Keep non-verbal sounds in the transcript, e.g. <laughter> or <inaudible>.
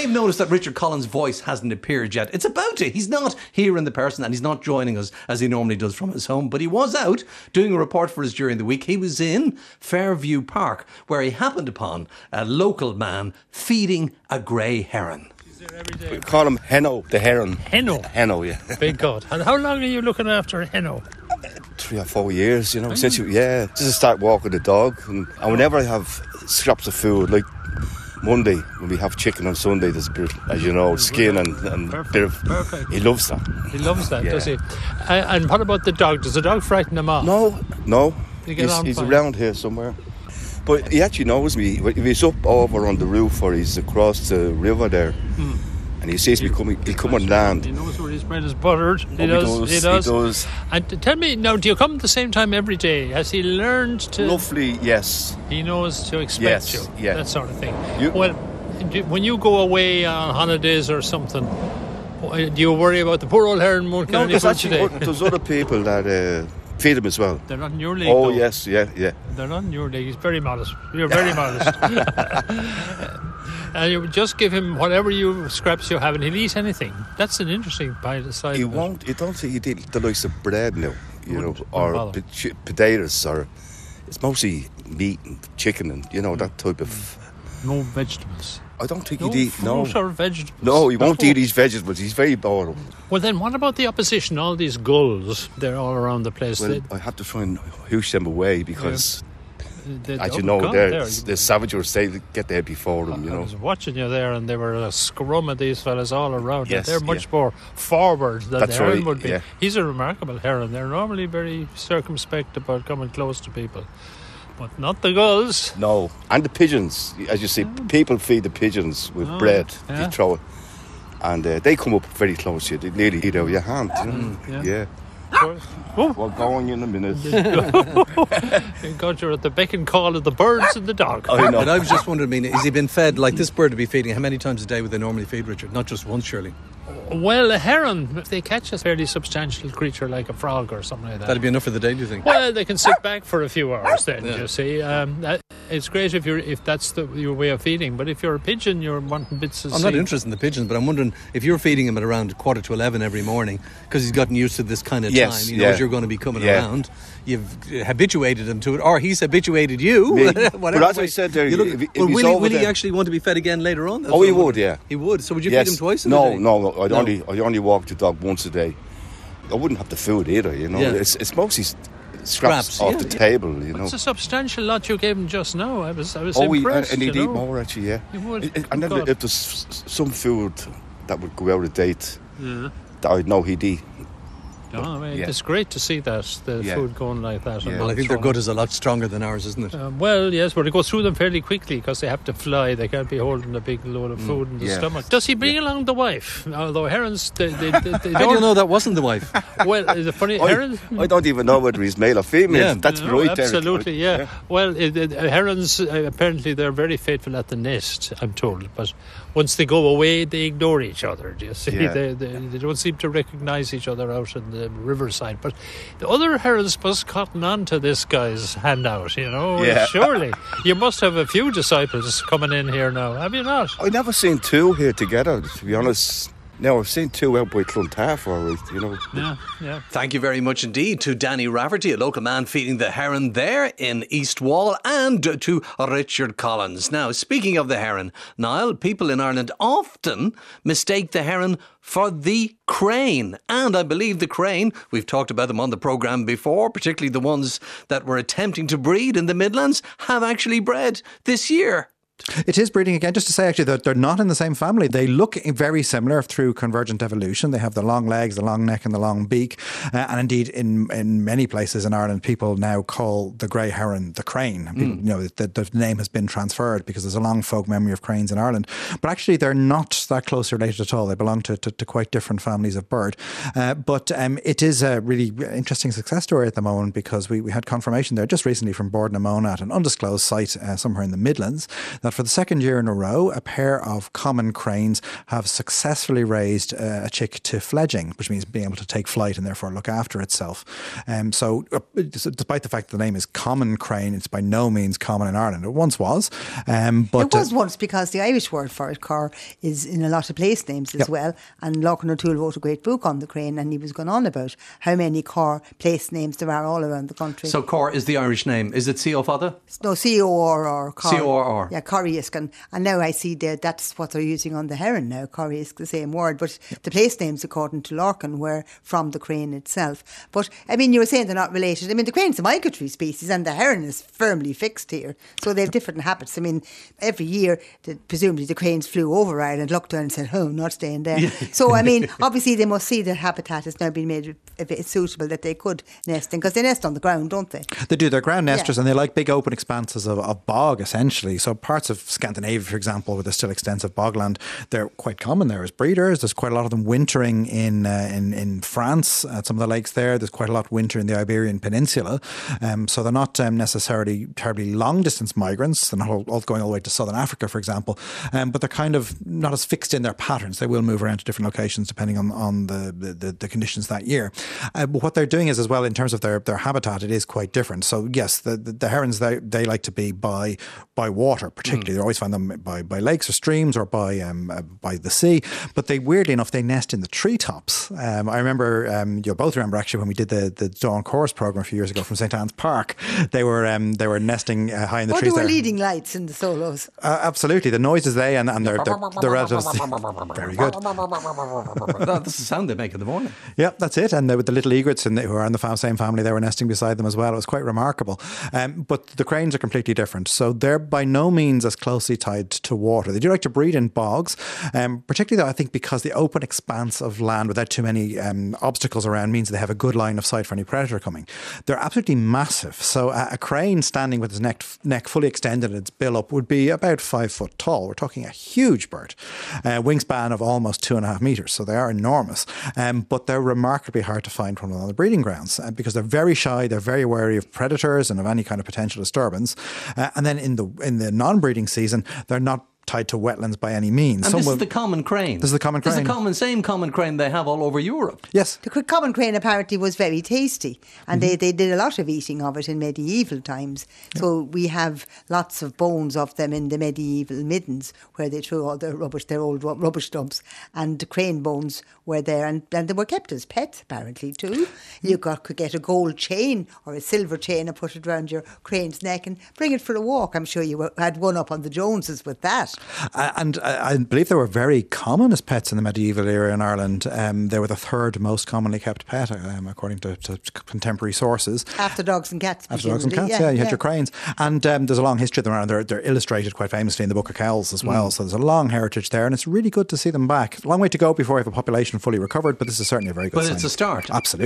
may have noticed that Richard Collins' voice hasn't appeared yet. It's about to. He's not here in the person and he's not joining us as he normally does from his home, but he was out doing a report for us during the week. He was in Fairview Park where he happened upon a local man feeding a grey heron. We call him Henno, the heron. Henno? Henno, yeah. Big God. And how long are you looking after Henno? Three or four years, you know, since mm. you, yeah, just to start walking the dog. And, and whenever I have scraps of food, like Monday, when we have chicken on Sunday, there's a bit, as you know, skin and, and Perfect, bit of. perfect. He loves that. He loves that, Yeah. does he? And what about the dog? Does the dog frighten him off? No, no. He's, he's around here somewhere. But he actually knows me. If he's up over on the roof or he's across the river there, hmm. And he sees me coming, he'll come on land. He knows where his bread is buttered. He, Oh, he does, does, He he does. And tell me now, do you come at the same time every day? Has he learned to? Roughly, yes. He knows to expect Yes, you. yeah. That sort of thing. You- well, do, when you go away on holidays or something, do you worry about the poor old heron No, there's actually there's other <laughs> people that uh, feed him as well. They're not in your league. Oh though. yes, yeah, yeah. They're not in your league. He's very modest. You're very <laughs> modest. <laughs> and you just give him whatever you scraps you have, and he'll eat anything. That's an interesting side. He won't. He don't think did the likes of bread now, you know, or wouldn't bother. pot- potatoes, or it's mostly meat and chicken and you know that type of. No vegetables. I don't think No he'd eat. No, or vegetables. no, he won't eat these vegetables. He's very bored. Well, then what about the opposition? All these gulls, they're all around the place. Well, They- I have to try and hoosh them away because, they- as you know, the savagers they get there before them. You I know. was watching you there, and they were a scrum of these fellas all around. Yes, they're much yeah. more forward than That's the heron right, would be. yeah. He's a remarkable heron. They're normally very circumspect about coming close to people, but not the gulls. No, and the pigeons. As you see, people feed the pigeons with Oh, bread. yeah. They throw it, and uh, they come up very close to you. They nearly eat out of your hand. You know? Mm, yeah. Yeah. Oh, We're going in a minute. <laughs> thank God you're at the beck and call of the birds and the dog. I know. But I was just wondering, I mean, has he been fed like this bird would be feeding? How many times a day would they normally feed Richard? Not just once, surely. Well, a heron, if they catch a fairly substantial creature like a frog or something like that, That'd be enough for the day, do you think? Well, they can sit back for a few hours. Then Yeah. you see, um, that, it's great if you're if that's the, your way of feeding. But if you're a pigeon, you're wanting bits of. I'm not interested in the pigeons, but I'm wondering if you're feeding him at around quarter to eleven every morning because he's gotten used to this kind of Yes, time. He knows yeah. you're going to be coming Yeah. around. You've habituated him to it, or he's habituated you. Me. <laughs> whatever But as I said there, you look- if if well, will, he, over will he actually want to be fed again later on? That's Oh, he would, wondering. yeah. He would. So would you yes. feed him twice? In no, a day? no, no. I'd No. only, I only walk the dog once a day. I wouldn't have the food either. You know, Yeah. it's, it's mostly s- scraps, Scraps, off yeah, the yeah. table. You know. It's a substantial lot you gave him just now. I was I was Oh, we, and, impressed. and he'd you eat more actually, yeah. He would. It- it- and oh, then God. if there's some food that would go out of date, Yeah. that I'd know he'd eat. No, I mean, Yeah. It's great to see that the Yeah. food going like that. Yeah. Well, I think their thrown. gut is a lot stronger than ours, isn't it? Um, well, yes, but it goes through them fairly quickly because they have to fly. They can't be holding a big load of food in the Mm. yeah. stomach. Does he bring along the wife? Although herons, they, they, they, they <laughs> How do you don't. know that wasn't the wife? <laughs> Well, the funny I, herons. I don't even know whether he's male or female. Yeah. That's No, right. Absolutely, yeah. Well, it, it, herons uh, apparently they're very faithful at the nest. I'm told, but once they go away, they ignore each other. Do you see? Yeah. They, they they don't seem to recognise each other out in the riverside. But the other herons must cotton on to this guy's handout. You know, Yeah. <laughs> surely you must have a few disciples coming in here now. Have you not? I never seen two here together, to be honest. No, I've seen two out by Clontarf, all right, you know. Yeah, yeah. Thank you very much indeed to Danny Rafferty, a local man feeding the heron there in East Wall, and to Richard Collins. Now, speaking of the heron, Niall, people in Ireland often mistake the heron for the crane. And I believe the crane, we've talked about them on the programme before, particularly the ones that were attempting to breed in the Midlands, have actually bred this year. It is breeding again. Just to say, actually, that they're not in the same family. They look very similar through convergent evolution. They have the long legs, the long neck, and the long beak. Uh, and indeed, in in many places in Ireland, people now call the grey heron the crane. People, You know, the, the name has been transferred because there's a long folk memory of cranes in Ireland. But actually, they're not that close related at all. They belong to, to, to quite different families of bird. Uh, but um, it is a really interesting success story at the moment because we, we had confirmation there just recently from Bord na Móna at an undisclosed site uh, somewhere in the Midlands that that for the second year in a row, a pair of common cranes have successfully raised uh, a chick to fledging, which means being able to take flight and therefore look after itself. Um, so, uh, despite the fact that the name is common crane, it's by no means common in Ireland. It once was, um, but it was uh, once because the Irish word for it, car, is in a lot of place names as yep. well. And Lorcan O'Toole wrote a great book on the crane, and he was going on about how many car place names there are all around the country. So, Corr is the Irish name. Is it C O Father? No, C O R R. C O R R. Yeah, Corriescan. And now I see that that's what they're using on the heron now. Corr réisc, the same word, but yep. the place names, according to Lorcan, were from the crane itself. But I mean, you were saying they're not related. I mean, the crane's a migratory species, and the heron is firmly fixed here, so they have different habits. I mean, every year, the, presumably the cranes flew over Ireland, looked down, and said, "Oh, not staying there." so I mean, <laughs> obviously they must see that habitat has now been made it's suitable that they could nest in because they nest on the ground, don't they? They do. They're ground nesters, yeah. and they like big open expanses of, of bog essentially. So parts of Scandinavia, for example, where there's still extensive bogland, they're quite common there as breeders. There's quite a lot of them wintering in uh, in in France at some of the lakes there. There's quite a lot winter in the Iberian Peninsula. Um, so they're not um, necessarily terribly long distance migrants. They're not all, all, going all the way to southern Africa, for example. Um, but they're kind of not as fixed in their patterns. They will move around to different locations depending on on the the, the conditions that year. Uh, but what they're doing is as well in terms of their, their habitat, it is quite different. So yes, the, the, the herons they, they like to be by by water, particularly. They always find them by, by lakes or streams or by um, uh, by the sea. But they weirdly enough they nest in the treetops. Um, I remember um, you'll both remember actually when we did the the Dawn Chorus program a few years ago from St Anne's Park. They were um, they were nesting uh, high in the or trees. Or they were there. leading lights in the solos. Uh, absolutely, the noises they and, and their, their, their relatives. very good. That's the sound they make in the morning. Yeah, that's it. And with the little egrets and who are in the same family, they were nesting beside them as well. It was quite remarkable. Um, but the cranes are completely different. So they're by no means as closely tied to water. They do like to breed in bogs, um, particularly though I think because the open expanse of land without too many um, obstacles around means they have a good line of sight for any predator coming. They're absolutely massive. So a, a crane standing with its neck neck fully extended and its bill up would be about five foot tall. We're talking a huge bird, uh, wingspan of almost two and a half meters. So they are enormous, um, but they're remarkably hard to find from the breeding grounds uh, because they're very shy. They're very wary of predators and of any kind of potential disturbance. Uh, and then in the in the non-breeding season, they're not tied to wetlands by any means. And Some this will, is the common crane. This is the common crane. This is the common, same common crane they have all over Europe. Yes. The common crane apparently was very tasty and mm-hmm. they, they did a lot of eating of it in medieval times. Yeah. So we have lots of bones of them in the medieval middens where they threw all their rubbish, their old rubbish dumps. And the crane bones were there and, and they were kept as pets apparently too. You got, could get a gold chain or a silver chain and put it around your crane's neck and bring it for a walk. I'm sure you had one up on the Joneses with that. Uh, and I, I, believe they were very common as pets in the medieval era in Ireland. Um, they were the third most commonly kept pet, um, according to, to, contemporary sources. After dogs and cats. After dogs and cats, yeah, yeah you yeah. had your cranes. And um, there's a long history of them around. They're, they're illustrated quite famously in the Book of Kells as well. Mm. So there's a long heritage there, and it's really good to see them back. A long way to go before we have a population fully recovered, but this is certainly a very good But sign. it's a start. Absolutely.